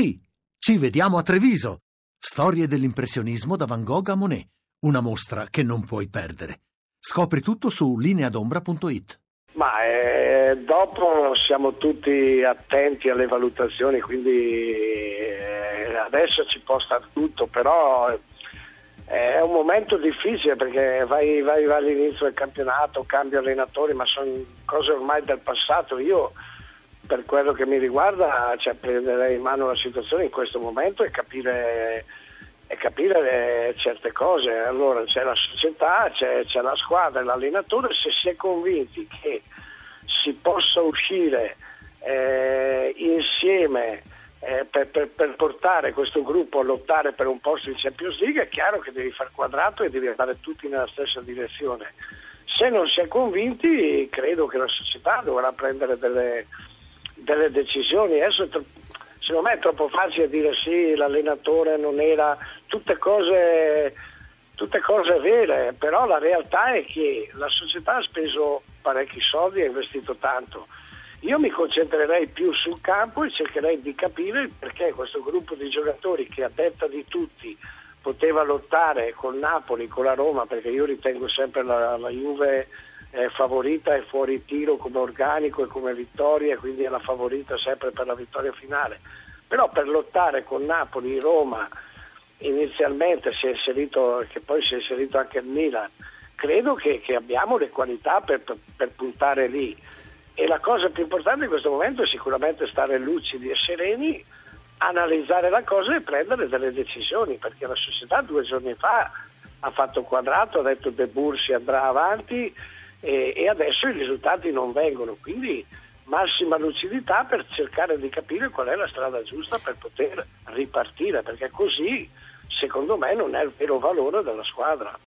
Sì, ci vediamo a Treviso. Storie dell'impressionismo da Van Gogh a Monet. Una mostra che non puoi perdere. Scopri tutto su lineadombra.it. Ma eh, dopo siamo tutti attenti alle valutazioni, quindi eh, adesso ci può stare tutto, però eh, è un momento difficile perché vai, vai, vai all'inizio del campionato, cambi allenatori, ma sono cose ormai del passato. Io per quello che mi riguarda cioè, prenderei in mano la situazione in questo momento e capire, e capire certe cose. Allora c'è la società, c'è, c'è la squadra l'allenatore, se si è convinti che si possa uscire eh, insieme eh, per, per, per, portare questo gruppo a lottare per un posto in Champions League è chiaro che devi far quadrato e devi andare tutti nella stessa direzione. Se non si è convinti credo che la società dovrà prendere delle delle decisioni. Adesso secondo me è troppo facile dire sì, l'allenatore non era, tutte cose, tutte cose vere, però la realtà è che la società ha speso parecchi soldi e ha investito tanto. Io mi concentrerei più sul campo e cercherei di capire perché questo gruppo di giocatori che a detta di tutti poteva lottare con Napoli, con la Roma, perché io ritengo sempre la, la Juve è favorita e fuori tiro come organico e come vittoria, quindi è la favorita sempre per la vittoria finale. Però per lottare con Napoli, Roma, inizialmente si è inserito, che poi si è inserito anche il Milan, credo che, che abbiamo le qualità per, per, per, puntare lì. E la cosa più importante in questo momento è sicuramente stare lucidi e sereni, analizzare la cosa e prendere delle decisioni, perché la società due giorni fa ha fatto quadrato, ha detto De Bursi andrà avanti e, e adesso i risultati non vengono, quindi massima lucidità per cercare di capire qual è la strada giusta per poter ripartire, perché così secondo me non è il vero valore della squadra.